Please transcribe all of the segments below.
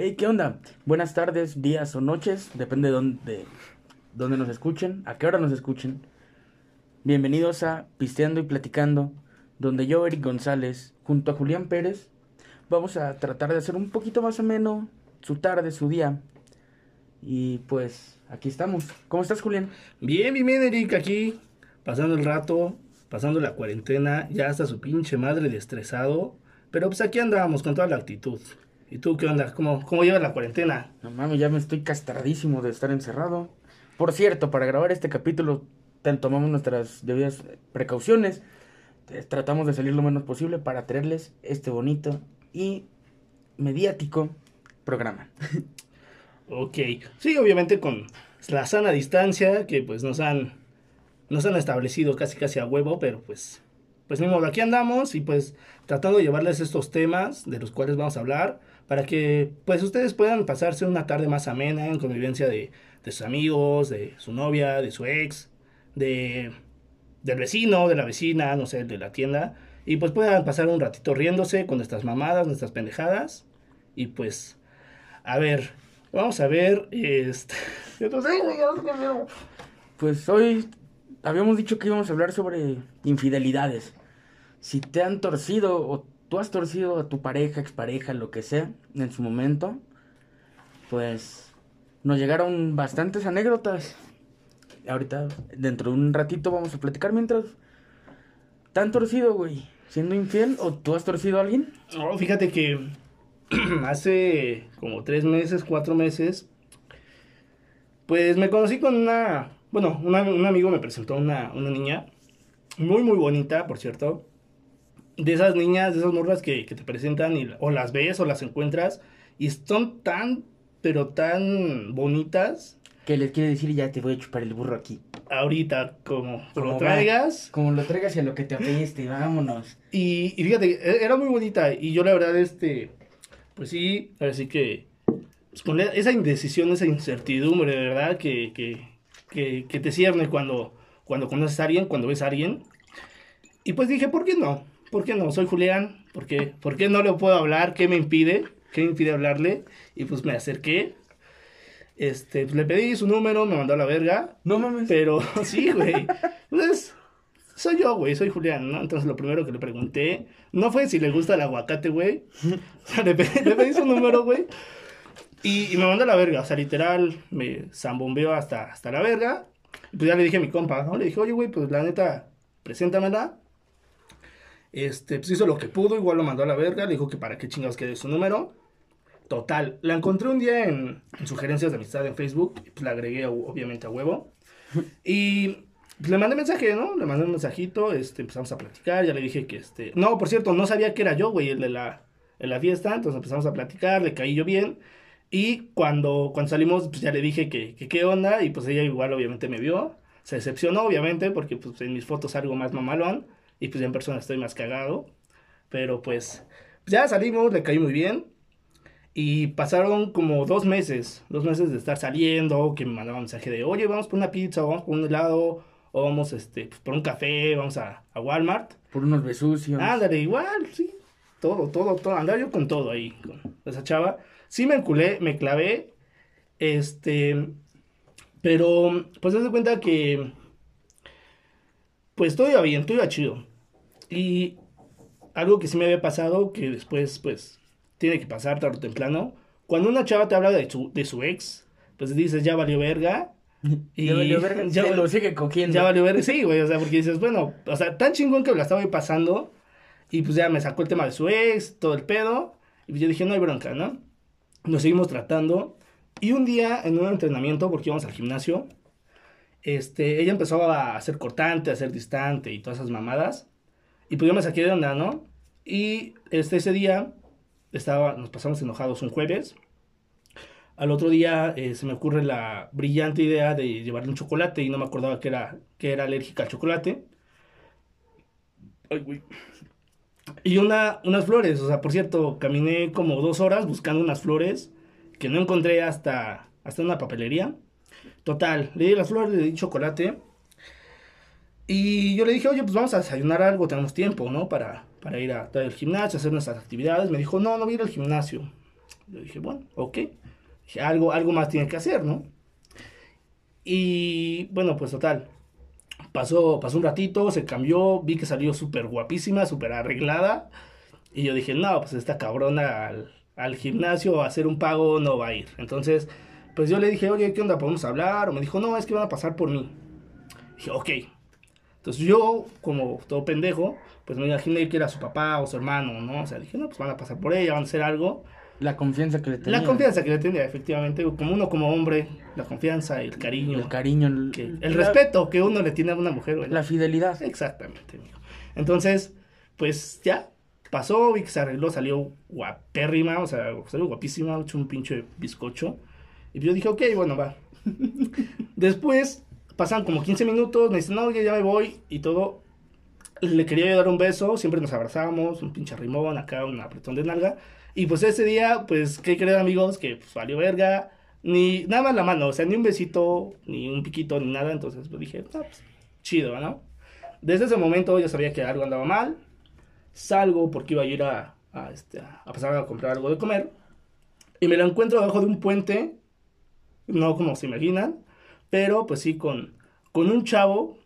Hey, ¿qué onda? Buenas tardes, días o noches, depende de dónde, dónde nos escuchen, a qué hora nos escuchen. Bienvenidos a Pisteando y Platicando, donde yo, Eric González, junto a Julián Pérez, vamos a tratar de hacer un poquito más ameno su tarde, su día. Y pues aquí estamos. ¿Cómo estás, Julián? Bien, bien, bien, Eric, aquí, pasando el rato, pasando la cuarentena, ya hasta su pinche madre de estresado. Pero pues aquí andábamos con toda la actitud. ¿Y tú qué onda? ¿Cómo, cómo llevas la cuarentena? No mames, ya me estoy castradísimo de estar encerrado. Por cierto, para grabar este capítulo tomamos nuestras debidas precauciones. Eh, Tratamos de salir lo menos posible para traerles este bonito y mediático programa. Ok. Sí, obviamente con la sana distancia que pues nos han, nos han establecido casi casi a huevo, pero pues, pues modo, aquí andamos y pues tratando de llevarles estos temas de los cuales vamos a hablar para que pues ustedes puedan pasarse una tarde más amena en convivencia de, de sus amigos, de su novia, de su ex, de, del vecino, de la vecina, no sé, de la tienda. Y pues puedan pasar un ratito riéndose con nuestras mamadas, nuestras pendejadas. Y pues, a ver, vamos a ver, este... Pues hoy habíamos dicho que íbamos a hablar sobre infidelidades. Si te han torcido o tú has torcido a tu pareja, expareja, lo que sea, en su momento, pues nos llegaron bastantes anécdotas. Ahorita, dentro de un ratito, vamos a platicar mientras. ¿Te han torcido, güey? ¿Siendo infiel o tú has torcido a alguien? No, fíjate que hace como tres meses, cuatro meses, pues me conocí con una, bueno, un amigo me presentó una, una niña, muy, muy bonita, por cierto, de esas niñas, de esas morras que, que te presentan y, o las ves o las encuentras y son tan, pero tan bonitas Que les quiere decir ya te voy a chupar el burro aquí. ahorita como, como lo traigas. Como lo traigas y a lo que te apeste, vámonos. Y, y fíjate, e- era muy bonita. Y yo la verdad, este, pues sí, así que, pues con esa indecisión, esa incertidumbre, de verdad, que, que, que, que te cierne cuando, cuando conoces a alguien, cuando ves a alguien. Y pues dije, ¿por qué no? ¿Por qué no? Soy Julián, ¿por qué? ¿Por qué no le puedo hablar? ¿Qué me impide? ¿Qué me impide hablarle? Y pues me acerqué. Este, pues le pedí su número, me mandó a la verga. No mames. Pero sí, güey. Pues soy yo, güey, soy Julián, ¿no? Entonces lo primero que le pregunté no fue si le gusta el aguacate, güey. O sea, le pedí, le pedí su número, güey. Y, y me mandó a la verga, o sea, literal, me zambombeó hasta, hasta la verga. Y pues ya le dije a mi compa, ¿no? Le dije, oye, güey, pues la neta, preséntamela. Este, pues hizo lo que pudo, igual lo mandó a la verga, le dijo que para qué chingados quede su número. Total, la encontré un día en, en sugerencias de amistad en Facebook, pues la agregué obviamente a huevo. Y pues, le mandé mensaje, ¿no? Le mandé un mensajito, este, empezamos a platicar, ya le dije que este... No, por cierto, no sabía que era yo, güey, el de la, de la fiesta, entonces empezamos a platicar, le caí yo bien. Y cuando, cuando salimos, pues ya le dije que, que qué onda, y pues ella igual obviamente me vio. Se decepcionó, obviamente, porque pues en mis fotos algo más mamalón, y pues ya en persona estoy más cagado. Pero pues, ya salimos, le caí muy bien. Y pasaron como dos meses, dos meses de estar saliendo, que me mandaba mensaje de, oye, vamos por una pizza, o vamos por un helado, o vamos este, pues, por un café, vamos a, a Walmart. Por unos besucios. Ándale, igual, sí. Todo, todo, todo. Andaba yo con todo ahí, con esa chava. Sí me enculé, me clavé. Este. Pero, pues, de cuenta que. Pues todo iba bien, todo iba chido. Y algo que sí me había pasado, que después, pues, tiene que pasar tarde o temprano. Cuando una chava te habla de su, de su ex, pues dices, ya valió verga. Y ya valió verga, ya se lo sigue cogiendo. ya valió ver, sí, güey, o sea, porque dices, bueno, o sea, tan chingón que la estaba ahí pasando, y pues ya me sacó el tema de su ex, todo el pedo, y pues yo dije, no hay bronca, ¿no? Nos seguimos tratando, y un día en un entrenamiento, porque íbamos al gimnasio, este, ella empezó a hacer cortante, a hacer distante y todas esas mamadas, y pues yo me saqué de onda, ¿no? Y este, ese día, estaba, nos pasamos enojados un jueves, al otro día eh, se me ocurre la brillante idea de llevarle un chocolate y no me acordaba que era, que era alérgica al chocolate. Ay, güey. Y una, unas flores, o sea, por cierto, caminé como dos horas buscando unas flores que no encontré hasta, hasta una papelería. Total, le di las flores, le di chocolate. Y yo le dije, oye, pues vamos a desayunar algo, tenemos tiempo, ¿no? Para, para ir al gimnasio, hacer nuestras actividades. Me dijo, no, no voy a ir al gimnasio. Yo dije, bueno, ok. Dije, algo, algo más tiene que hacer, ¿no? Y bueno, pues total. Pasó, pasó un ratito, se cambió, vi que salió súper guapísima, súper arreglada. Y yo dije, no, pues esta cabrona al, al gimnasio a hacer un pago no va a ir. Entonces, pues yo le dije, oye, ¿qué onda? ¿Podemos hablar? O me dijo, no, es que van a pasar por mí. Dije, ok. Entonces yo, como todo pendejo, pues me imaginé que era su papá o su hermano, ¿no? O sea, dije, no, pues van a pasar por ella, van a hacer algo. La confianza que le tenía. La confianza que le tenía, efectivamente, como uno como hombre, la confianza, el cariño. El cariño. El, que- el respeto que uno le tiene a una mujer, güey. La fidelidad. Exactamente, amigo. Entonces, pues ya pasó, vi que se arregló, salió guapérrima, o sea, salió guapísima, hecho un pinche bizcocho. Y yo dije, ok, bueno, va. Después, pasan como 15 minutos, me dicen, no, oye, ya me voy, y todo. Le quería dar un beso, siempre nos abrazábamos, un pinche rimón, acá un apretón de nalga. Y pues ese día, pues, ¿qué creen amigos? Que pues valió verga, ni nada más la mano, o sea, ni un besito, ni un piquito, ni nada. Entonces, pues dije, pues, chido, ¿no? Desde ese momento yo sabía que algo andaba mal. Salgo porque iba a ir a, a, este, a pasar a comprar algo de comer. Y me la encuentro debajo de un puente. No como se imaginan. Pero pues sí, con, con un chavo.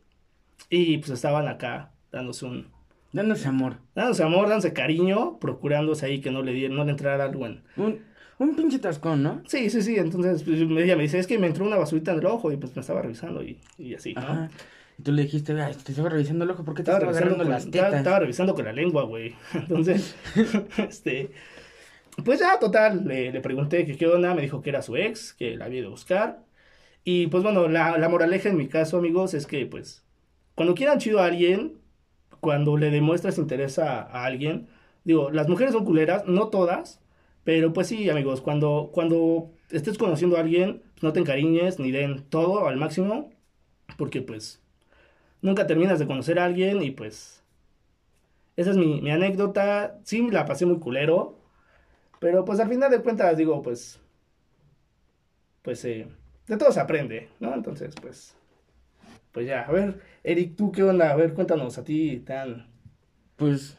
Y pues estaban acá dándose un... Dándose amor. Dándose amor, dándose cariño. Procurándose ahí que no le, no le entrara algo en... Un, un pinche tascón, ¿no? Sí, sí, sí. Entonces pues, ella me dice, es que me entró una basurita en el ojo. Y pues me estaba revisando y, y así, ¿no? Ajá. Y tú le dijiste, "Ay, te estaba revisando el ojo, ¿por qué te Estaba estaba revisando, con, las tetas? estaba revisando con la lengua, güey. Entonces, este. Pues ya, total, le, le pregunté que qué onda, me dijo que era su ex, que la había a buscar. Y pues bueno, la, moraleja en mi caso, amigos, es que pues, cuando quieran chido a alguien, cuando le demuestras interés a, a alguien, digo, las mujeres son culeras, no todas, pero pues sí, amigos, cuando, cuando estés conociendo a alguien, pues, no te encariñes ni den todo al máximo, porque pues nunca terminas de conocer a alguien y pues esa es mi, mi anécdota. Sí, la pasé muy culero, pero pues al final de cuentas digo, pues, pues eh, de todo se aprende, ¿no? Entonces, pues, pues ya, a ver, Eric, ¿tú qué onda? A ver, cuéntanos a ti tan... Pues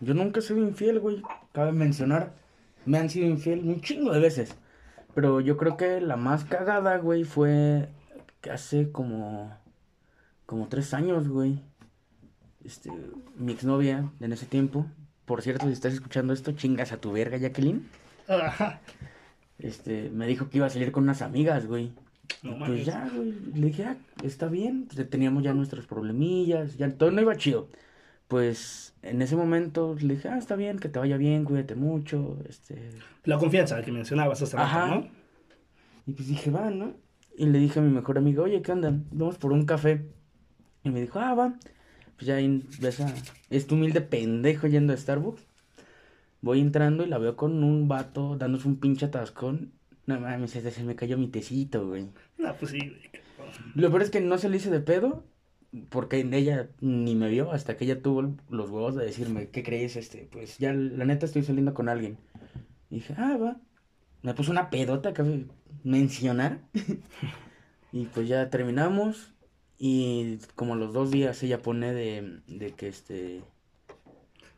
yo nunca he sido infiel, güey. Cabe mencionar, me han sido infiel un chingo de veces. Pero yo creo que la más cagada, güey, fue que hace como, como tres años, güey. Este, mi exnovia en ese tiempo. Por cierto, si estás escuchando esto, chingas a tu verga, Jacqueline. Ajá. Este, me dijo que iba a salir con unas amigas, güey. No pues mames. ya, güey, le dije, ah, está bien, pues, teníamos ya nuestros problemillas, ya todo no iba chido. Pues en ese momento le dije, ah, está bien, que te vaya bien, cuídate mucho, este... La confianza que mencionabas rato, Ajá. ¿no? Y pues dije, va, ¿no? Y le dije a mi mejor amiga, oye, ¿qué onda? Vamos por un café. Y me dijo, ah, va. Pues ya ahí ves a este humilde pendejo yendo a Starbucks. Voy entrando y la veo con un vato dándose un pinche atascón. No mames, se me cayó mi tecito, güey. No, pues sí, güey. Lo peor es que no se le hice de pedo, porque ella ni me vio hasta que ella tuvo los huevos de decirme, ¿qué crees? Este, pues ya la neta estoy saliendo con alguien. Y dije, ah, va. Me puso una pedota, cabe mencionar. y pues ya terminamos. Y como los dos días ella pone de, de que este.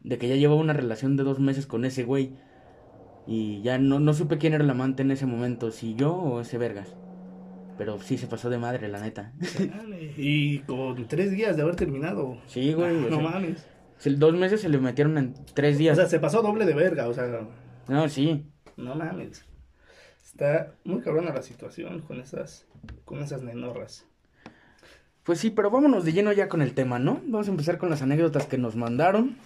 De que ya llevaba una relación de dos meses con ese güey. Y ya no, no supe quién era el amante en ese momento, si yo o ese Vergas. Pero sí se pasó de madre, la neta. Y con tres días de haber terminado. Sí, güey. Ah, o no sea, mames. dos meses se le metieron en tres O días. sea, se pasó doble de verga, o sea, No, sí. no mames. Está muy cabrona la situación con esas, con esas nenorras. Pues sí, pero vámonos de lleno ya con el tema, ¿no? Vamos a empezar con las anécdotas que nos mandaron.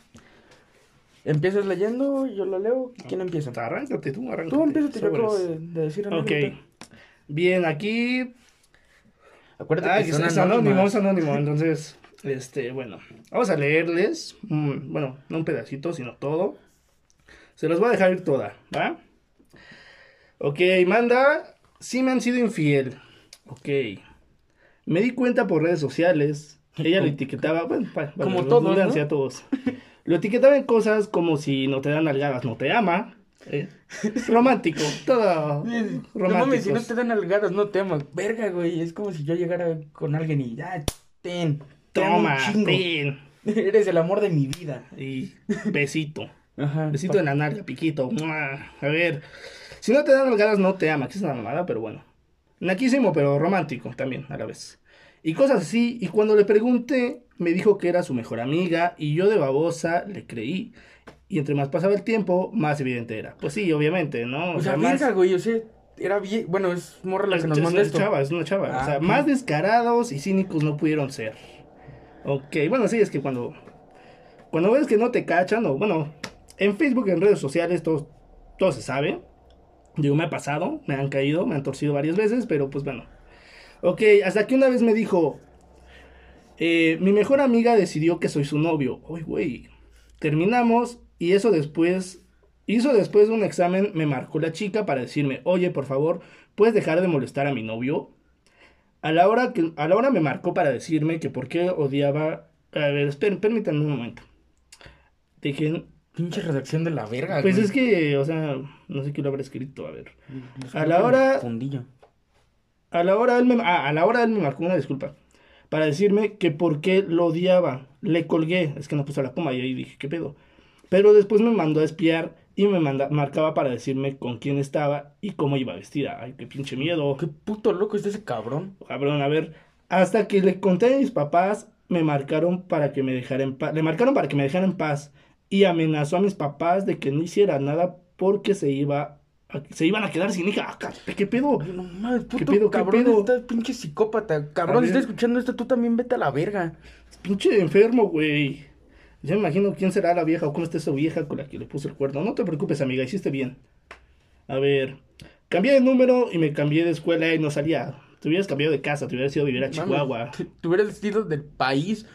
¿Empiezas leyendo? ¿Yo lo leo? ¿Quién empieza? Arráncate tú, arráncate. Tú empiezas, yo acabo de, de decir Ok. Bien, aquí. Acuérdate Ah, que es, son es anónimo, es anónimo. Entonces, este, bueno, vamos a leerles. mm, bueno, no un pedacito, sino todo. Se los voy a dejar ir toda, ¿va? Ok, manda. Sí me han sido infiel. Ok. Me di cuenta por redes sociales. Ella lo etiquetaba, bueno, para Como todos, ¿no? todos. Lo etiquetaba en cosas como si no te dan algadas, no te ama. eh, romántico, todo No mames, si no te dan algadas, no te aman. Verga, güey. Es como si yo llegara con alguien y ya, ten. te amo un Toma, ten. Eres el amor de mi vida. Y besito. Ajá. Besito en la nalga, piquito. ¡Mua! A ver. Si no te dan las ganas, no te ama, que es una mamada, pero bueno. Naquísimo, pero romántico también, a la vez. Y cosas así, y cuando le pregunté, me dijo que era su mejor amiga, y yo de babosa le creí. Y entre más pasaba el tiempo, más evidente era. Pues sí, obviamente, ¿no? O, sea, más... güey, o sea, era bien, bueno, es morra la que nos manda Es una chava, es una chava. o Ah, sea, más descarados y cínicos no pudieron ser. Ok, bueno, sí, es que cuando... Cuando ves que no te cachan, o bueno, en Facebook, en redes sociales, todo, todo se sabe. Digo, me ha pasado, me han caído, me han torcido varias veces, pero pues bueno. Ok, hasta que una vez me dijo, eh, mi mejor amiga decidió que soy su novio. Uy, güey. Terminamos y eso después, hizo después de un examen, me marcó la chica para decirme, oye, por favor, ¿puedes dejar de molestar a mi novio? A la hora, que, a la hora me marcó para decirme que por qué odiaba... A ver, esperen, permítanme un momento. Dejen... Pinche redacción de la verga, Pues güey. es que, o sea, no sé qué lo habrá escrito, a ver. A la hora- Fundillo. A la hora él me, ah, a la hora él me marcó una disculpa para decirme que por qué lo odiaba. Le colgué, es que no puso la coma y ahí dije, ¿qué pedo? Pero después me mandó a espiar y me manda, marcaba para decirme con quién estaba y cómo iba vestida. Ay, qué pinche miedo. Qué puto loco es ese cabrón. Cabrón, a ver, hasta que le conté a mis papás, me marcaron para que me dejara en paz. Le marcaron para que me dejara en paz y amenazó a mis papás de que no hiciera nada porque se iba a- se iban a quedar sin hija. Ah, ¿Qué pedo? No mames, puto pedo, qué cabrón, pedo? estás pinche psicópata. Cabrón, si escuchando esto, tú también vete a la verga. Pinche enfermo, güey. Ya me imagino quién será la vieja o cómo está esa vieja con la que le puso el cuerno. No te preocupes, amiga, hiciste bien. A ver, cambié de número y me cambié de escuela y no salía. Te hubieras cambiado de casa, te hubieras ido a vivir a Chihuahua. Mames, te, te hubieras ido del país.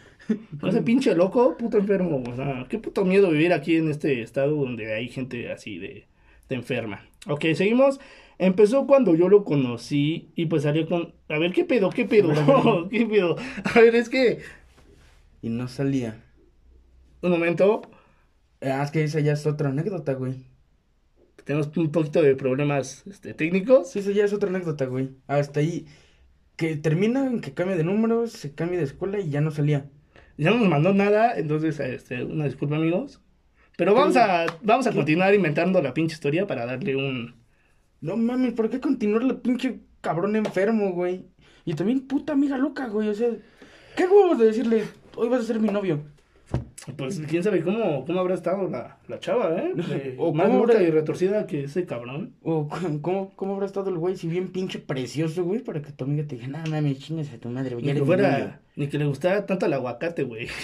¿No ese pinche loco? Puto enfermo. O sea, qué puto miedo vivir aquí en este estado donde hay gente así de, enferma. Ok, seguimos. Empezó cuando yo lo conocí y pues salió con... A ver, ¿qué pedo? ¿Qué pedo? ¿Qué pedo? A ver, es que... Y no salía. Un momento. Ah, es que esa ya es otra anécdota, güey. Tenemos un poquito de problemas este, técnicos. Sí, esa ya es otra anécdota, güey. Hasta ahí. Que termina en que cambia de número, se cambia de escuela y ya no salía. Ya no nos mandó nada, entonces este, una disculpa amigos. Pero vamos a, vamos a continuar inventando la pinche historia para darle un... No mames, ¿por qué continuar la pinche cabrón enfermo, güey? Y también puta amiga loca, güey. O sea, ¿qué huevos de decirle, hoy vas a ser mi novio? Pues quién sabe cómo, cómo habrá estado la, la chava, ¿eh? De- O más cómo loca habrá- y retorcida que ese cabrón. O cómo, cómo habrá estado el güey si bien pinche precioso, güey, para que tu amiga te diga, no mames, chingas a tu madre, güey. Ni ya que, eres mi novio". fuera, ni que le gustara tanto el aguacate, güey.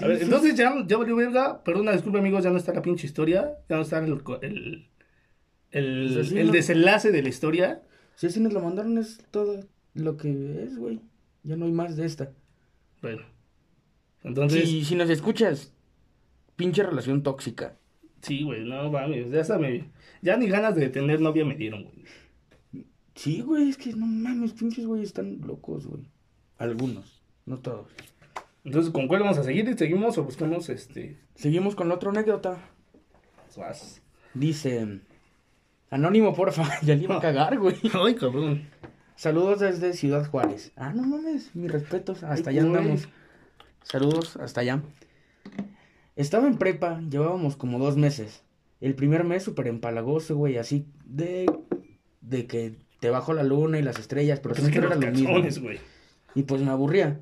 A ver, entonces ya, ya valió verga. Perdona, disculpa amigos, ya no está la pinche historia. Ya no está el, el, el, Pues así el no- desenlace de la historia. Si así nos lo mandaron es todo lo que es, güey. Ya no hay más de esta. Bueno. Entonces... Si, si nos escuchas, pinche relación tóxica. Sí, güey, no mames, ya hasta me... Ya ni ganas de tener novia me dieron, güey. Sí, güey, es que no mames, pinches güey están locos, güey. Algunos, no todos. Entonces, ¿con cuál vamos a seguir? ¿Seguimos o buscamos este...? Seguimos con la otra anécdota. Vas. Dice, anónimo, porfa, ya le iba a cagar, güey. Ay, cabrón. Saludos desde Ciudad Juárez. Ah, no mames, mis respetos, hasta allá güey. andamos. Saludos, hasta allá. Estaba en prepa, llevábamos como dos meses. El primer mes súper empalagoso, güey, así de, de que te bajo la luna y las estrellas, pero Pues siempre era lo mismo. güey. Y pues me aburría.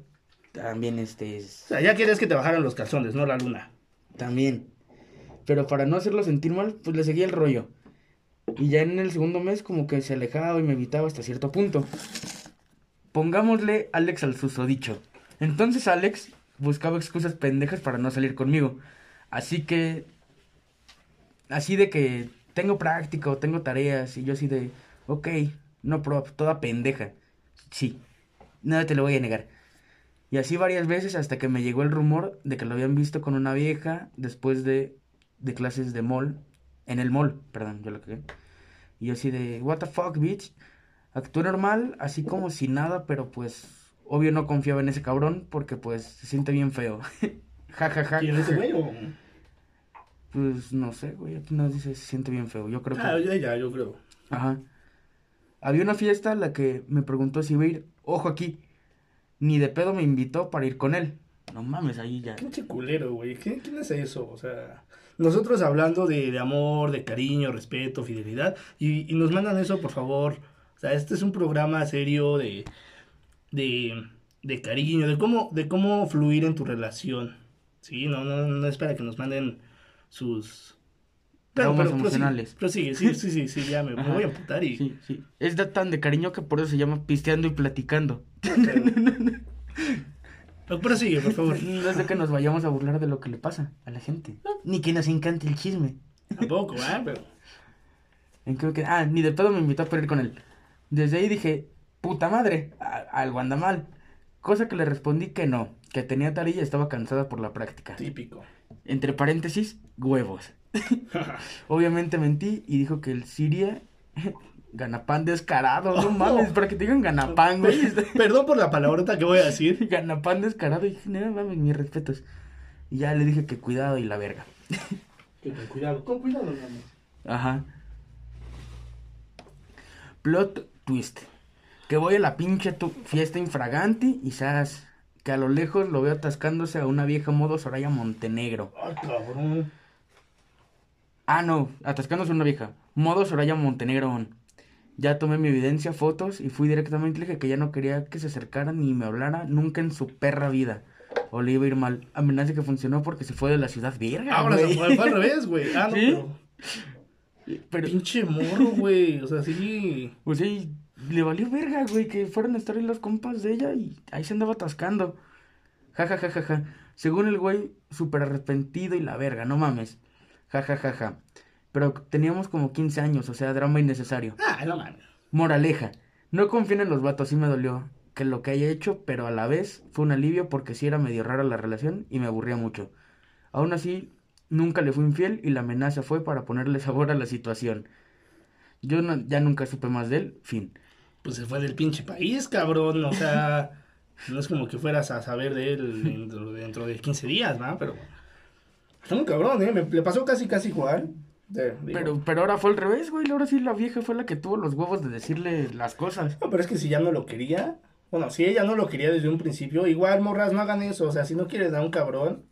También, este, O es- sea, ya querías que te bajaran los calzones, no la luna. también. Pero para no hacerlo sentir mal, pues le seguía el rollo. Y ya en el segundo mes como que se alejaba y me evitaba hasta cierto punto. Pongámosle Alex al susodicho. Entonces Alex buscaba excusas pendejas para no salir conmigo. Así que... Así de que tengo práctica o tengo tareas y yo así de... Ok, no, pro, toda pendeja. Sí, nada te lo voy a negar. Y así varias veces hasta que me llegó el rumor de que lo habían visto con una vieja después de, de clases de mall. En el mall, perdón, yo lo que. Y yo así de, what the fuck, bitch. Actué normal, así como si nada, pero pues, obvio no confiaba en ese cabrón porque pues se siente bien feo. ja, ja, ja. ¿Quién es ese güey? o- Pues no sé, güey, aquí nos dice se siente bien feo. Yo creo que... Ah, ya, ya, yo creo. Ajá. Había una fiesta a la que me preguntó si iba a ir. Ojo aquí. Ni de pedo me invitó para ir con él. No mames, ahí ya. Pinche culero, güey. ¿Quién, quién hace eso? O sea, nosotros hablando de, de amor, de cariño, respeto, fidelidad, y, y nos mandan eso, por favor. O sea, este es un programa serio de, de, de cariño, de cómo, de cómo fluir en tu relación. Sí, no, no, no es para que nos manden sus... Traumas prosigue, emocionales. prosigue, sí, sí, sí, sí, ya me, voy a amputar y... Sí, sí. Es tan de cariño que por eso se llama pisteando y platicando. Pero Prosigue, por favor. No es de que nos vayamos a burlar de lo que le pasa a la gente. Ni que nos encante el chisme. Tampoco, ¿ah? Pero... ¿En qué me quedé? Ah, ni de pedo me invitó a pelear con él. Desde ahí dije, puta madre, algo anda mal. Cosa que le respondí que no, que tenía tarea y estaba cansada por la práctica. Típico. Entre paréntesis, huevos. Obviamente mentí y dijo que el Siria ganapán descarado, no mames, para que te digan ganapán, güey. Perdón por la palabrota que voy a decir. ganapán descarado y dije, no mames, mis respetos. Y ya le dije que cuidado y la verga. Que Con cuidado, con cuidado, mi amor. Ajá. Plot twist. Que voy a la pinche tu- fiesta infraganti y sabes que a lo lejos lo veo atascándose a una vieja modo Soraya Montenegro. Ay, cabrón. Ah, no, atascándose a una vieja. Modo Soraya Montenegro on. Ya tomé mi evidencia, fotos y fui directamente le dije que ya no quería que se acercara ni me hablara nunca en su perra vida. O le iba a ir mal. Amenaza que funcionó porque se fue de la ciudad verga. Ahora se fue, fue al revés, güey. Ah, no, ¿Sí? pero... Pero, Pinche morro, güey. O sea, sí. O sea, y le valió verga, güey, que fueran a estar ahí los compas de ella y ahí se andaba atascando. Ja, ja, ja, ja, ja. Según el güey, súper arrepentido y la verga, no mames. Ja, ja, ja, ja. Pero teníamos como 15 años, o sea, drama innecesario. Ah, no mames. Moraleja. No confíen en los vatos, sí me dolió que lo que haya hecho, pero a la vez fue un alivio porque sí era medio rara la relación y me aburría mucho. Aún así, nunca le fui infiel y la amenaza fue para ponerle sabor a la situación. Yo no- ya nunca supe más de él, fin. Pues se fue del pinche país, cabrón. O sea, no es como que fueras a saber de él dentro, dentro de 15 días, ¿va? Pero. Está muy cabrón, ¿eh? Me, le pasó casi, casi igual. De- Pero, pero ahora fue al revés, güey. Ahora sí la vieja fue la que tuvo los huevos de decirle las cosas. No, pero es que si ya no lo quería. Bueno, si ella no lo quería desde un principio, igual, morras, no hagan eso. O sea, si no quieres a un cabrón,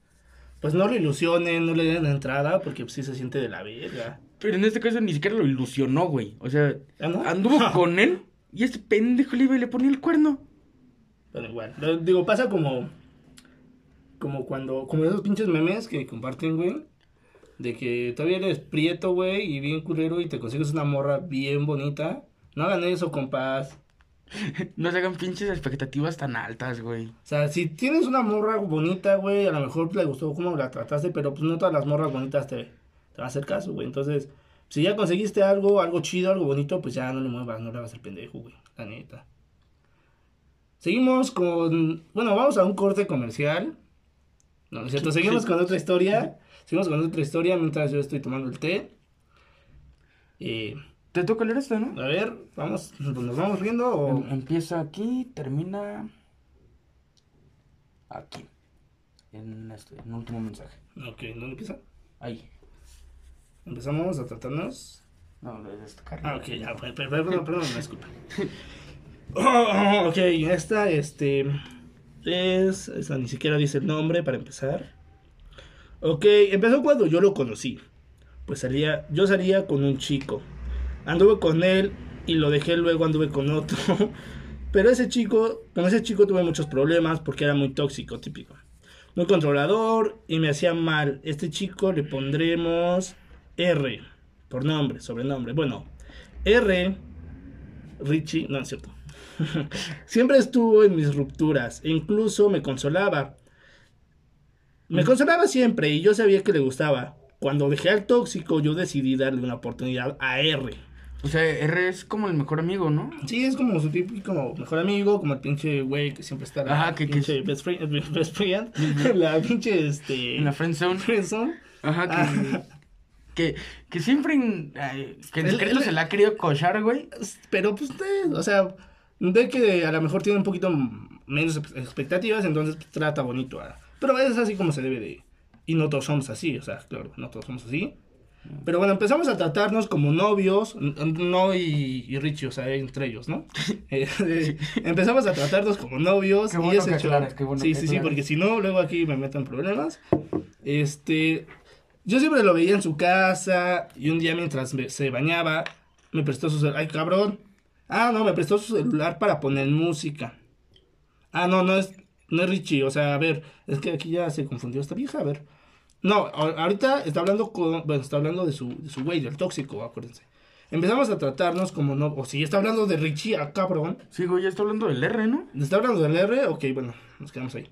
pues no lo ilusionen, no le den entrada, porque pues, sí se siente de la verga. Pero en este caso ni siquiera lo ilusionó, güey. O sea, ¿Ah, no? anduvo con él y este pendejo le iba y le ponía el cuerno. Pero igual, lo- digo, pasa como. Como cuando. Como esos pinches memes que comparten, güey. De que todavía eres prieto, güey, y bien culero, y te consigues una morra bien bonita. No hagan eso, compas. No se hagan pinches expectativas tan altas, güey. O sea, si tienes una morra bonita, güey, a lo mejor le gustó cómo la trataste, pero pues no todas las morras bonitas te, te van a hacer caso, güey. Entonces, si ya conseguiste algo, algo chido, algo bonito, pues ya no le muevas, no le hagas el pendejo, güey. La neta. Seguimos con. Bueno, vamos a un corte comercial. No, no es cierto. Seguimos con otra historia. Seguimos con otra historia mientras yo estoy tomando el té. Eh, Te toca leer esto, ¿no? a ver, vamos, nos vamos riendo o. Em- Empieza aquí, termina aquí. En este, en último mensaje. Ok, ¿dónde empieza? Ahí. Empezamos a tratarnos. No, de esta Ah, carne. ok, ya, per- per- perdón, perdón, me disculpa. Oh, ok, esta, este, es, esta ni siquiera dice el nombre para empezar. Ok, empezó cuando yo lo conocí. Pues salía, yo salía con un chico. Anduve con él y lo dejé, luego anduve con otro. Pero ese chico, con ese chico tuve muchos problemas porque era muy tóxico, típico. Muy controlador y me hacía mal. Este chico le pondremos R, por nombre, sobrenombre. Bueno, R, Richie, no es cierto. Siempre estuvo en mis rupturas e incluso me consolaba. Me consolaba siempre y yo sabía que le gustaba. Cuando dejé al tóxico, yo decidí darle una oportunidad a R. O sea, R es como el mejor amigo, ¿no? Sí, es como su típico mejor amigo, como el pinche güey que siempre está Ajá, que- que pinche best friend, best friend, la pinche este En la friendzone. friendzone. Ajá, que, Ah. que, que siempre en, eh, que en El- secreto el- se la ha querido cochar, güey. Pero pues, eh, o sea, ve que a lo mejor tiene un poquito menos expectativas, entonces pues, trata bonito. a- Pero es así como se debe de... Y no todos somos así, o sea, claro, no todos somos así. Pero bueno, empezamos a tratarnos como novios, no y, y Richie, o sea, entre ellos, ¿no? Eh, eh, empezamos a tratarnos como novios. Qué y ese que qué bueno sí, que sí, sí, porque si no, luego aquí me meto en problemas. Este, Yo siempre lo veía en su casa y un día mientras me- se bañaba me prestó su celular. Ay, cabrón. Ah, no, me prestó su celular para poner música. Ah, no, no es, no es Richie. O sea, a ver, es que aquí ya se confundió esta vieja. A ver. No, ahorita está hablando con, bueno, está hablando de su, de su güey, del tóxico, acuérdense. Empezamos a tratarnos como no, o si está hablando de Richie, ah, cabrón. Sí, güey, ya está hablando del R, ¿no? ¿Está hablando del R? Ok, bueno, nos quedamos ahí.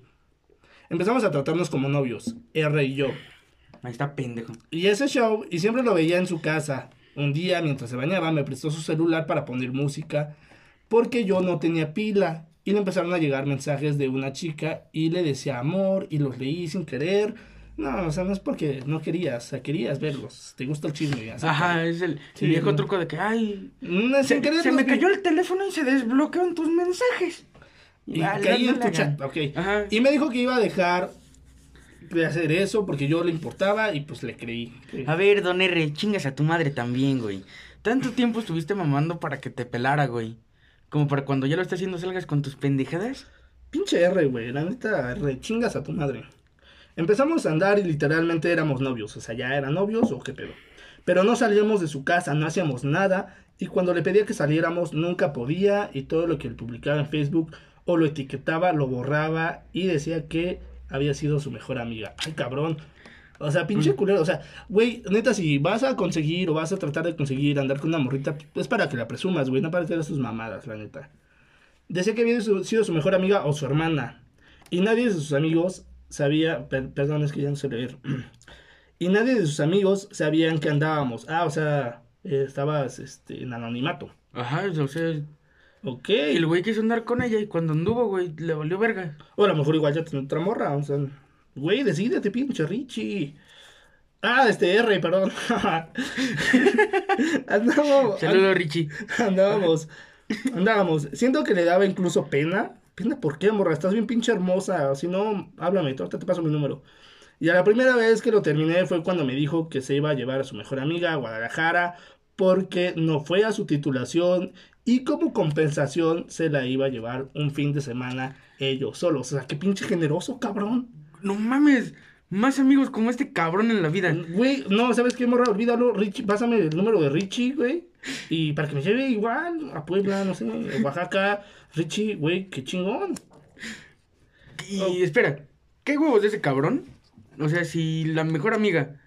Empezamos a tratarnos como novios, R y yo. Ahí está pendejo. Y ese show, y siempre lo veía en su casa. Un día, mientras se bañaba, me prestó su celular para poner música, porque yo no tenía pila. Y le empezaron a llegar mensajes de una chica, y le decía amor, y los leí sin querer. No, o sea, no es porque no querías, o sea, querías verlos. Te gusta el chisme. así Ajá, es el, Sí, el viejo no. truco de que, ay, No, se, me vi. cayó el teléfono y se desbloquearon tus mensajes. Y caí en tu hagan. chat, ok. Ajá. Y me dijo que iba a dejar de hacer eso porque yo le importaba y pues le creí. A ver, don R, chingas a tu madre también, güey. Tanto tiempo estuviste mamando para que te pelara, güey. Como para cuando ya lo estés haciendo salgas con tus pendejadas. Pinche R, güey, la neta, R, chingas a tu madre. Empezamos a andar y literalmente éramos novios, o sea, ya eran novios o qué pedo. Pero no salíamos de su casa, no hacíamos nada y cuando le pedía que saliéramos nunca podía y todo lo que él publicaba en Facebook o lo etiquetaba, lo borraba y decía que había sido su mejor amiga. Ay, cabrón. O sea, pinche culero, o sea, güey, neta, si vas a conseguir o vas a tratar de conseguir andar con una morrita, es para que la presumas, güey, no para que hagas tus mamadas, la neta. Decía que había sido su mejor amiga o su hermana. Y nadie de sus amigos sabía, per- perdón, es que ya no sé leer. y nadie de sus amigos sabían que andábamos. Ah, o sea, eh, estabas este, en anonimato. Ajá, o sea, Ok. el güey quiso andar con ella y cuando anduvo, güey, le valió verga. O a lo mejor igual ya tiene otra morra. O sea, güey, decídete, pinche Richie. Ah, este R, perdón. andábamos, Saludos, Richie. andábamos, andábamos. Siento que le daba incluso pena. ¿Pena por qué, morra? Estás bien pinche hermosa. Si no, háblame, ahorita te paso mi número. Y a la primera vez que lo terminé fue cuando me dijo que se iba a llevar a su mejor amiga a Guadalajara porque no fue a su titulación y como compensación se la iba a llevar un fin de semana ellos solos. O sea, qué pinche generoso, cabrón. No mames, más amigos como este cabrón en la vida. Güey, no, ¿sabes qué, morra? Olvídalo, Richie, pásame el número de Richie, güey. Y para que me lleve igual a Puebla, no sé, Oaxaca. Richie, güey, qué chingón. Y Oh. espera, ¿qué huevos de ese cabrón? O sea, si la mejor amiga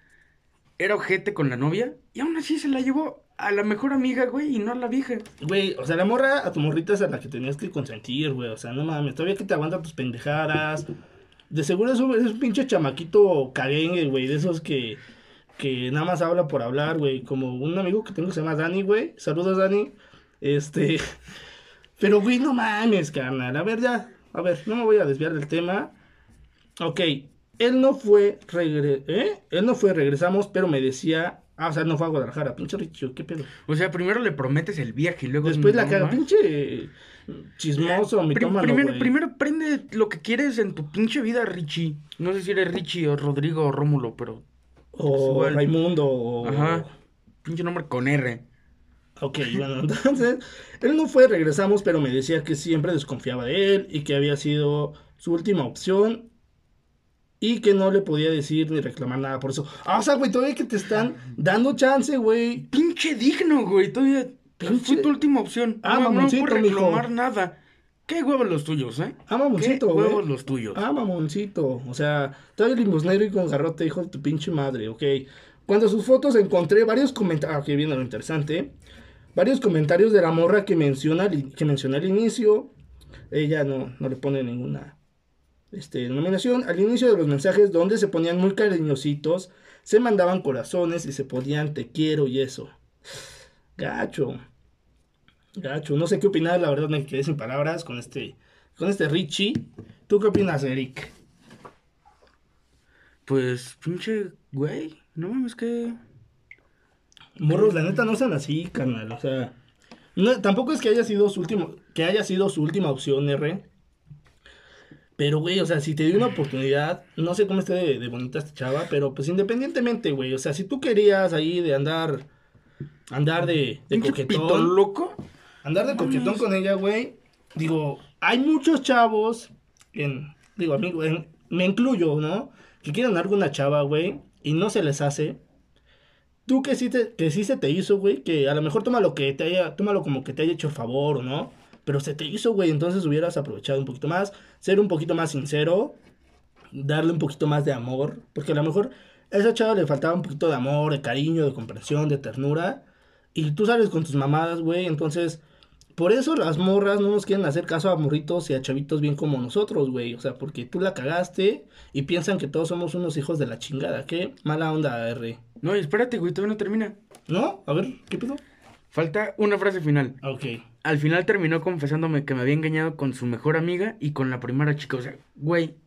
era ojete con la novia, y aún así se la llevó a la mejor amiga, güey, y no a la vieja. Güey, o sea, la morra a tu morrita es a la que tenías que consentir, güey. O sea, no mames, todavía que te aguanta tus pendejadas. De seguro es un, es un pinche chamaquito caguengue, güey, de esos que, que nada más habla por hablar, güey. Como un amigo que tengo que se llama Dani, güey. Saludos, Dani. Este. Pero, güey, no mames, carnal. A ver, ya. A ver, no me voy a desviar del tema. Ok, él no fue, regre ¿eh? Él no fue, regresamos, pero me decía. Ah, o sea, no fue a Guadalajara, pinche Richie, ¿qué pedo? O sea, primero le prometes el viaje y luego... Después la no más. pinche chismoso, Prim- mitómano, primero, primero prende lo que quieres en tu pinche vida, Richie. No sé si eres Richie o Rodrigo o Rómulo, pero... O igual. Raimundo, o... Ajá. Pinche nombre con R. Ok, bueno, entonces, él no fue, regresamos, pero me decía que siempre desconfiaba de él y que había sido su última opción y que no le podía decir ni reclamar nada por eso. Ah, o sea, güey, todavía que te están dando chance, güey. Pinche digno, güey. Todavía Fue tu última opción. Ah, no, no mamoncito, puedes mijo. reclamar nada. ¿Qué huevos los tuyos, eh? Ah, mamoncito, ¿Qué güey. huevos los tuyos? Ah, mamoncito. O sea, todavía limosnero y con garrote, hijo de tu pinche madre, ok. Cuando sus fotos encontré varios comentarios. Ah, que viene lo interesante. Varios comentarios de la morra que menciona al- que mencioné al inicio. Ella no, no le pone ninguna este, denominación. Al inicio de los mensajes, donde se ponían muy cariñositos, se mandaban corazones y se ponían te quiero y eso. Gacho. Gacho. No sé qué opinar, la verdad me quedé sin palabras con este, con este Richie. ¿Tú qué opinas, Eric? Pues, pinche, güey. No mames, que... Morros, la neta no sean así, carnal. O sea, no- tampoco es que haya sido su último, que haya sido su última opción, R. Pero, güey, o sea, si te dio una oportunidad, no sé cómo esté de, de bonita esta chava, pero pues independientemente, güey, o sea, si tú querías ahí de andar, andar de, de coquetón, loco. andar de coquetón con ella, güey, digo, hay muchos chavos, en, digo, amigo, en- me incluyo, ¿no? Que quieren andar con una chava, güey, y no se les hace, tú que sí, te, que sí se te hizo, güey, que a lo mejor toma lo que te haya, tómalo como que te haya hecho favor o no, pero se te hizo, güey, entonces hubieras aprovechado un poquito más, ser un poquito más sincero, darle un poquito más de amor, porque a lo mejor a esa chava le faltaba un poquito de amor, de cariño, de comprensión, de ternura, y tú sales con tus mamadas, güey, entonces... Por eso las morras no nos quieren hacer caso a morritos y a chavitos bien como nosotros, güey. O sea, porque tú la cagaste y piensan que todos somos unos hijos de la chingada. Qué mala onda, R. No, espérate, güey, todavía no termina. ¿No? A ver, ¿qué pedo? Falta una frase final. Ok. Al final terminó confesándome que me había engañado con su mejor amiga y con la primera chica. O sea, güey,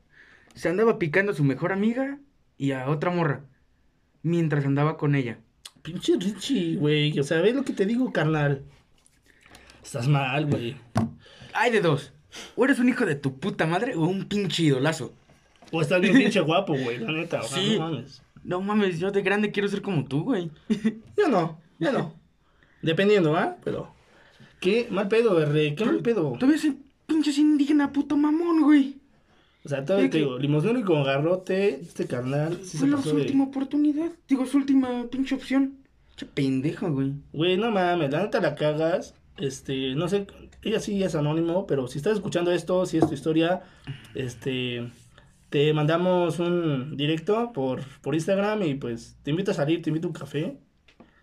se andaba picando a su mejor amiga y a otra morra. Mientras andaba con ella. Pinche Richie, güey. O sea, ve lo que te digo, carnal. Estás mal, güey. Hay de dos. O eres un hijo de tu puta madre o un pinche idolazo. O estás bien pinche guapo, güey, la neta. O sea, Sí. no mames. No mames, yo de grande quiero ser como tú, güey. Yo no, yo no. Dependiendo, ¿ah? Pero. Qué mal pedo, R. Qué mal pedo. Todavía ese pinche indígena puto mamón, güey. O sea, todavía Sí, te que- digo, limosnero y con garrote, este carnal. Sí Fue se la pasó su de- última oportunidad. Digo, su última pinche opción. Che pendejo, güey. Güey, no mames, la neta la cagas. Este, no sé, ella sí es anónimo, pero si estás escuchando esto, si es tu historia, este, te mandamos un directo por, por Instagram y pues te invito a salir, te invito a un café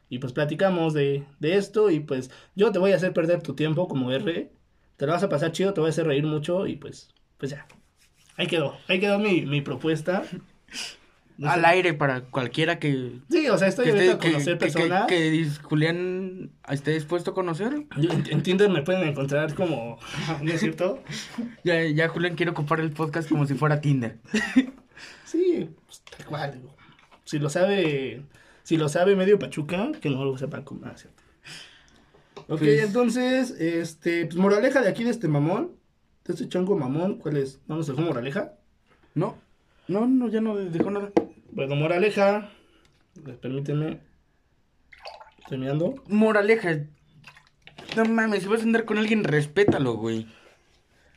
y pues platicamos de, de esto y pues yo te voy a hacer perder tu tiempo como R, te lo vas a pasar chido, te voy a hacer reír mucho y pues, pues ya. Ahí quedó, ahí quedó mi, mi propuesta. No sé. Al aire para cualquiera que. Sí, o sea, estoy abierto a conocer que- personas. que Julián esté dispuesto a conocer. Yo en, Tinder me pueden encontrar como, ¿no es cierto? Ya, ya Julián quiere ocupar el podcast como si fuera Tinder. Sí, pues, tal cual. Si lo sabe, si lo sabe medio Pachuca, que no lo sepa como, ah, cierto. Ok, Pues- entonces, este, pues moraleja de aquí de este mamón, de este chongo mamón, ¿cuál es? ¿No nos dejó moraleja? No, no, no, ya no dejó nada. Bueno, moraleja, permíteme, terminando. Moraleja. No mames, si vas a andar con alguien, respétalo, güey.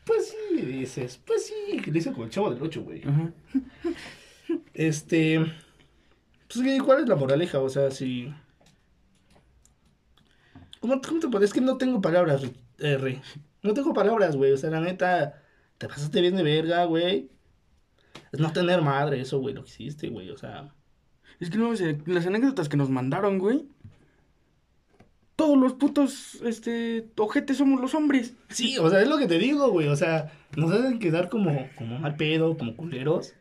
Pues sí, dices, pues sí, que hice con el chavo del 8, güey. Ajá. Este. Pues, ¿qué- ¿cuál es la moraleja? O sea, si. ¿Cómo, cómo te puedo? Es que no tengo palabras, eh, Re. No tengo palabras, güey. O sea, la neta. Te pasaste bien de verga, güey. Es no tener madre, eso, güey, lo que hiciste, güey. O sea. Es que no las anécdotas que nos mandaron, güey. Todos los putos, este, ojetes somos los hombres. Sí, o sea, es lo que te digo, güey. O sea, nos hacen quedar como, como mal pedo, como culeros.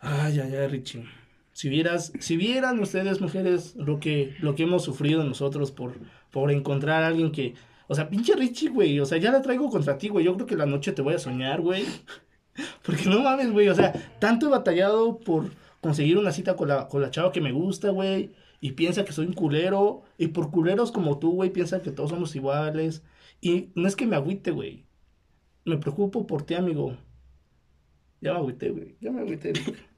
Ay, ay, ay, Richie. Si vieras, si vieran ustedes, mujeres, lo que, lo que hemos sufrido nosotros por, por encontrar a alguien que. O sea, pinche Richie, güey. O sea, ya la traigo contra ti, güey. Yo creo que la noche te voy a soñar, güey. Porque no mames, güey. O sea, tanto he batallado por conseguir una cita con la, con la chava que me gusta, güey. Y piensa que soy un culero. Y por culeros como tú, güey, piensan que todos somos iguales. Y no es que me agüite, güey. Me preocupo por ti, amigo. Ya me agüité, güey. Ya me agüité.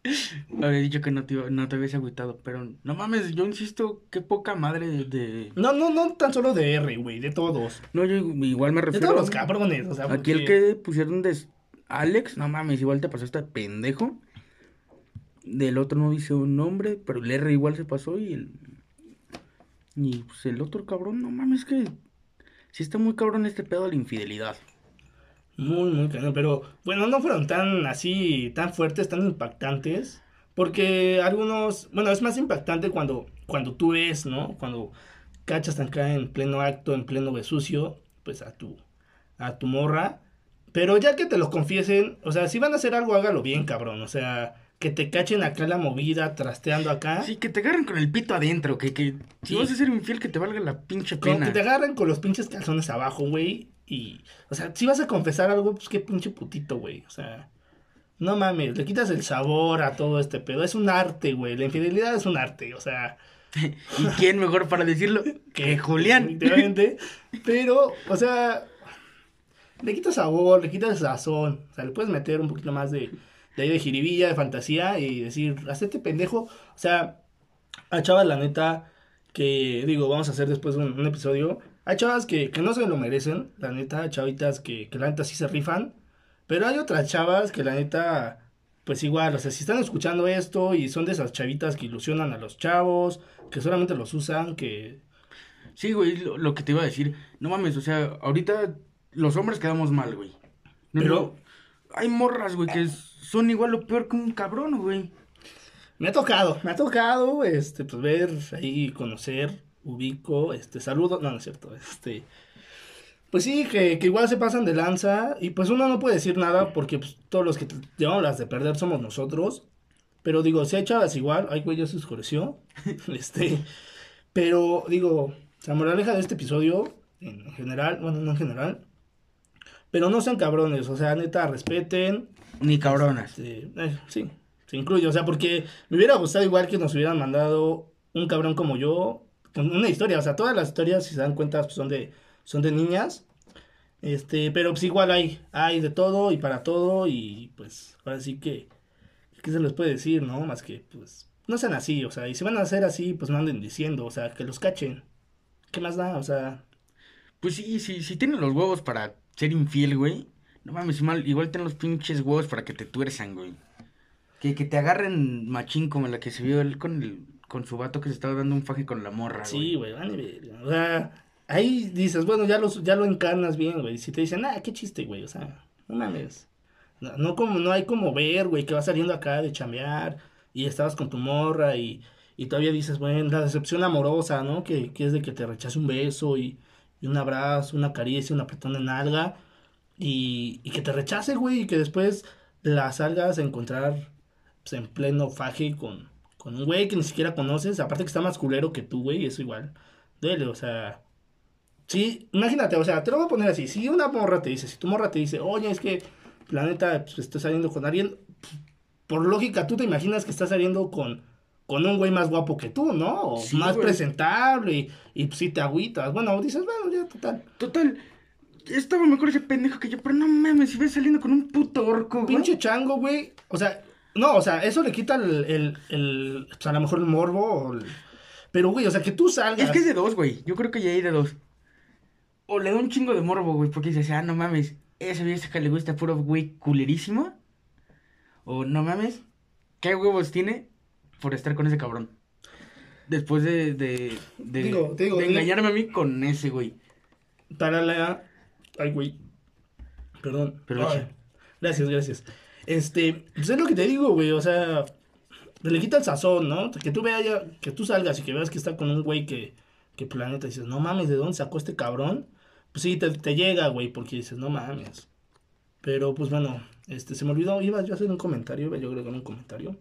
Había dicho que no te, iba- no te habías agüitado, pero no mames, yo insisto, qué poca madre de... de- No, no, no tan solo de R, güey. De todos. No, yo igual me De refiero... todos los cabrones. O sea, Aquí el que pusieron de Alex, no mames, igual te pasaste de pendejo. Del otro no dice un nombre, pero el R igual se pasó y el... Y pues el otro cabrón, no mames, que... Sí está muy cabrón este pedo de la infidelidad. Muy, muy cañón. Pero bueno, no fueron tan así, tan fuertes, tan impactantes. Porque algunos, bueno, es más impactante cuando, cuando tú ves, ¿no? Cuando cachas acá en pleno acto, en pleno besucio, pues a tu, a tu morra. Pero ya que te lo confiesen, o sea, si van a hacer algo, hágalo bien, cabrón. O sea, que te cachen acá la movida, trasteando acá. Sí, que te agarren con el pito adentro, que, que si Sí. vas a ser infiel, que te valga la pinche Como pena. que te agarran con los pinches calzones abajo, güey. Y, o sea, si vas a confesar algo, pues qué pinche putito, güey. O sea, no mames, le quitas el sabor a todo este pedo. Es un arte, güey. La infidelidad es un arte, o sea. ¿Y quién mejor para decirlo que Julián? Literalmente. Pero, o sea, le quitas sabor, le quitas sazón. O sea, le puedes meter un poquito más de, de ahí de jiribilla, de fantasía y decir, hacete pendejo. O sea, a chavas, la neta, que digo, vamos a hacer después un, un episodio. Hay chavas que, que no se lo merecen, la neta, chavitas que, que la neta sí se rifan. Pero hay otras chavas que la neta pues igual, o sea, si están escuchando esto y son de esas chavitas que ilusionan a los chavos, que solamente los usan, que... Sí, güey, lo, lo que te iba a decir. No mames, o sea, ahorita los hombres quedamos mal, güey. No, Pero- no, hay morras, güey, que son igual o peor que un cabrón, güey. Me ha tocado, me ha tocado, este, pues ver ahí, conocer, ubico, este, saludo, no, no es cierto, este, pues sí, que, que igual se pasan de lanza, y pues uno no puede decir nada, porque pues, todos los que llevamos las de perder somos nosotros, pero digo, si hay chavas igual, ay, güey, ya se oscureció, este, pero digo, la moraleja de este episodio, en general, bueno, no en general, pero no sean cabrones, o sea, neta, respeten, Ni cabronas. este, eh, sí, se incluye. O sea, porque me hubiera gustado igual que nos hubieran mandado un cabrón como yo, una historia. O sea, todas las historias, si se dan cuenta, pues, son de, son de niñas. Este, pero pues igual hay, hay de todo y para todo. Y pues, ahora sí que, ¿qué se les puede decir, no? Más que, pues, no sean así. O sea, y si van a hacer así, pues no anden diciendo. O sea, que los cachen. ¿Qué más da? O sea, Pues sí, sí, si tienen los huevos para ser infiel, güey. No mames, mal, igual tienen los pinches huevos para que te tuerzan, güey. Que, que te agarren machín como la que se vio él con el, con su vato que se estaba dando un faje con la morra, Sí, güey, van a ver. O sea, ahí dices, bueno, ya, los, ya lo encarnas bien, güey. Si te dicen, ah, qué chiste, güey, o sea, no mames. No, no como, no hay como ver, güey, que vas saliendo acá de chambear y estabas con tu morra y, y todavía dices, bueno, la decepción amorosa, ¿no? Que, que es de que te rechace un beso y, y un abrazo, una caricia, un apretón de nalga y, y que te rechace, güey, y que después la salgas a encontrar pues, en pleno faje con, con un güey que ni siquiera conoces, aparte que está más culero que tú, güey, eso igual duele, o sea, sí, imagínate, o sea, te lo voy a poner así, si una morra te dice, si tu morra te dice, oye, es que la neta, pues estoy saliendo con alguien, por lógica, tú te imaginas que estás saliendo con, con un güey más guapo que tú, ¿no? O Sí, más güey. presentable y, y pues sí te agüitas, bueno, dices, bueno, ya, total. Total, estaba mejor ese pendejo que yo, pero no mames, si ves saliendo con un puto orco, güey. Pinche chango, güey. O sea, no, o sea, eso le quita el, el, el pues, a lo mejor el morbo. o el- Pero, güey, o sea, que tú salgas. Es que es de dos, güey. Yo creo que ya hay de dos. O le da un chingo de morbo, güey, porque dices, ah, no mames, esa vieja que le gusta puro güey culerísimo. O no mames, ¿qué huevos tiene por estar con ese cabrón? Después de, de, de, Digo, digo, de engañarme a mí con ese güey. Para la. Ay, güey. Perdón. Ay, gracias, gracias. Este, pues es lo que te digo, güey. O sea, le quita el sazón, ¿no? Que tú veas ya, que tú salgas y que veas que está con un güey que, que planeta dices, no mames, ¿de dónde sacó este cabrón? Pues sí, te, te llega, güey, porque dices, no mames. Pero pues bueno, este, se me olvidó, iba yo a hacer un comentario, yo creo que un comentario.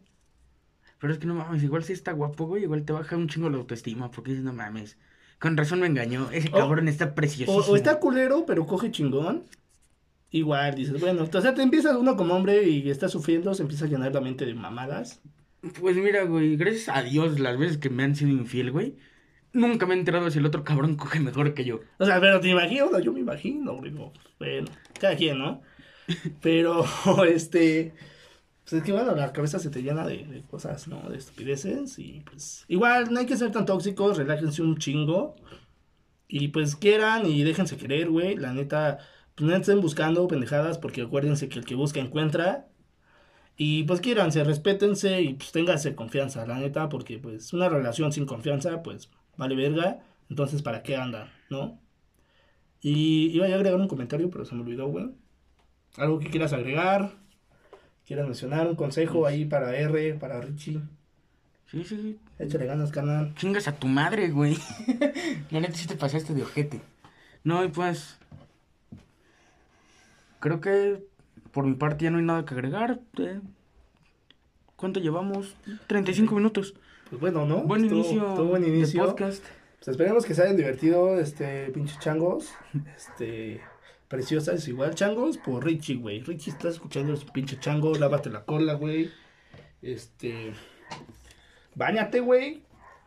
Pero es que no mames, igual si está guapo, güey, igual te baja un chingo la autoestima, porque dices, no mames. Con razón me engañó, ese O- cabrón está O, preciosísimo. o está culero, pero coge chingón. Igual, dices, bueno, o sea, te empiezas uno como hombre y está sufriendo, se empieza a llenar la mente de mamadas. Pues mira, güey, gracias a Dios las veces que me han sido infiel, güey, nunca me he enterado si el otro cabrón coge mejor que yo. O sea, pero te imagino, yo me imagino, digo, bueno, cada quien, ¿no? Pero, este, pues es que bueno, la cabeza se te llena de, de cosas, ¿no? De estupideces y pues, igual, no hay que ser tan tóxicos, relájense un chingo y pues quieran y déjense querer, güey, la neta, pues no estén buscando pendejadas porque acuérdense que el que busca encuentra. Y pues quiéranse, respétense y pues ténganse confianza, la neta, porque pues una relación sin confianza, pues vale verga. Entonces, ¿para qué andan, no? Y iba a agregar un comentario, pero se me olvidó, güey. Algo que quieras agregar, quieras mencionar, un consejo ahí para R, para Richie. Sí, sí, sí. Échale ganas, canal. Chingas a tu madre, güey. La neta sí te pasaste de ojete. No, y pues. Creo que por mi parte ya no hay nada que agregar. eh. ¿Cuánto llevamos? 35 minutos. Pues bueno, ¿no? Buen Estuvo- inicio, estuvo buen de inicio. podcast. Pues esperemos que se hayan divertido, este, pinches changos. Este, preciosas igual, changos, por Richie, güey. Richie, estás escuchando su pinche chango, lávate la cola, güey. Este, Báñate, güey.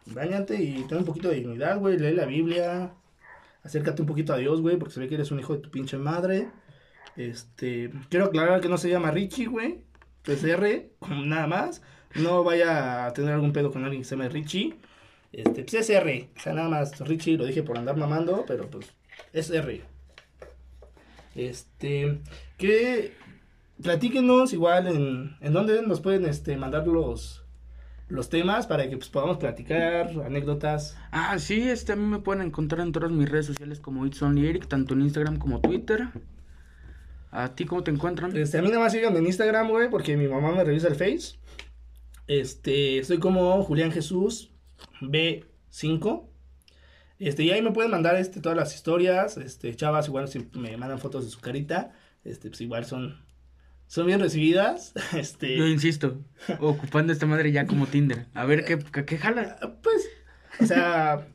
Báñate y ten un poquito de dignidad, güey. Lee la Biblia. Acércate un poquito a Dios, güey, porque se ve que eres un hijo de tu pinche madre. Este, quiero aclarar que no se llama Richie, güey. Es R, nada más. No vaya a tener algún pedo con alguien que se llame Richie. Este, pues es R. O sea, nada más Richie lo dije por andar mamando, pero pues es R. Este, que platíquenos igual en, en dónde nos pueden este, mandar los, los temas para que pues, podamos platicar, anécdotas. Ah, sí, este, a mí me pueden encontrar en todas mis redes sociales como It's Only Eric, tanto en Instagram como Twitter. ¿A ti cómo te encuentran? Este, a mí nada más síganme en Instagram, güey, porque mi mamá me revisa el Face. Este, estoy como Julián Jesús B5. Este, y ahí me pueden mandar este, todas las historias. Este, chavas, igual si me mandan fotos de su carita. Este, pues igual son, son bien recibidas. Este. Yo insisto, ocupando esta madre ya como Tinder. A ver qué, qué, qué jala. Pues, o sea,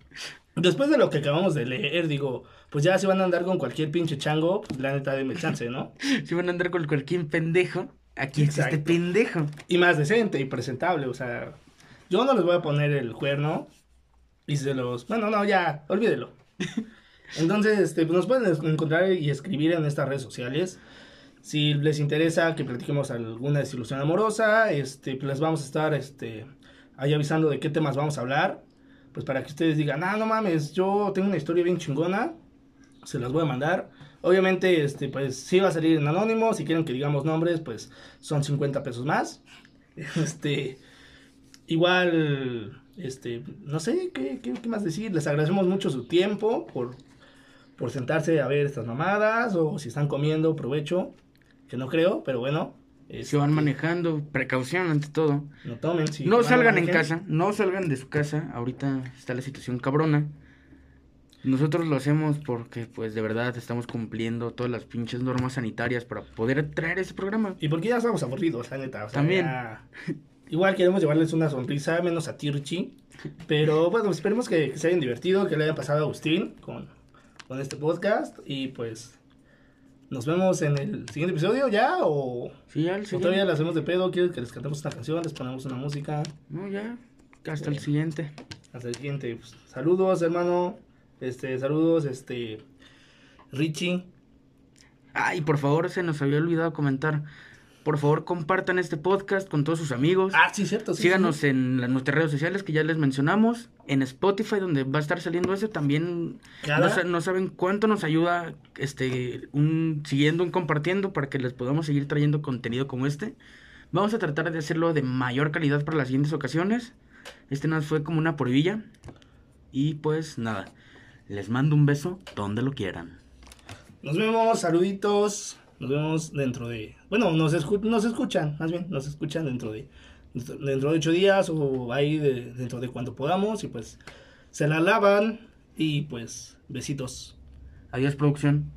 después de lo que acabamos de leer, digo, pues ya si van a andar con cualquier pinche chango, pues la neta denme chance, ¿no? Si van a andar con cualquier pendejo, aquí Exacto. pendejo. Y más decente y presentable, o sea, yo no les voy a poner el cuerno y se los, bueno, no, ya, olvídelo. Entonces, este, pues nos pueden encontrar y escribir en estas redes sociales. Si les interesa que platiquemos alguna desilusión amorosa, este, pues les vamos a estar, este, ahí avisando de qué temas vamos a hablar. Pues para que ustedes digan, ah, no mames, yo tengo una historia bien chingona, se las voy a mandar. Obviamente, este, pues sí va a salir en anónimo. Si quieren que digamos nombres, pues son 50 pesos más. Este, igual, este, no sé ¿qué, qué, más decir. Les agradecemos mucho su tiempo por, por sentarse a ver estas mamadas. O si están comiendo, provecho. Que no creo, pero bueno. Van este, manejando, precaución ante todo. No tomen. si no van, salgan en casa, no salgan de su casa. Ahorita está la situación cabrona. Nosotros lo hacemos porque, pues, de verdad estamos cumpliendo todas las pinches normas sanitarias para poder traer ese programa. Y porque ya estamos aburridos, la neta. o sea, También. ya- Igual queremos llevarles una sonrisa, menos a Tirchi. Pero bueno, esperemos que, que se hayan divertido, que le haya pasado a Agustín con, con este podcast. Y pues nos vemos en el siguiente episodio ya. O, Sí, ya el o todavía le hacemos de pedo. ¿Quieres que les cantemos una canción? Les ponemos una música. No, ya. Hasta el siguiente. Hasta el siguiente. pues, saludos, hermano. Este, saludos, este. Richie. Ay, por favor, se nos había olvidado comentar. Por favor, compartan este podcast con todos sus amigos. Ah, sí, cierto. sí, Síganos sí. en las, nuestras redes sociales que ya les mencionamos. En Spotify, donde va a estar saliendo ese. También no, no saben cuánto nos ayuda este un siguiendo, un compartiendo para que les podamos seguir trayendo contenido como este. Vamos a tratar de hacerlo de mayor calidad para las siguientes ocasiones. Este nos fue como una probilla. Y pues nada, les mando un beso donde lo quieran. Nos vemos, saluditos. Nos vemos dentro de. Bueno, nos, escu- nos escuchan, más bien, nos escuchan dentro de. Dentro de ocho días o ahí de- dentro de cuando podamos. Y pues se la lavan. Y pues, besitos. Adiós, producción.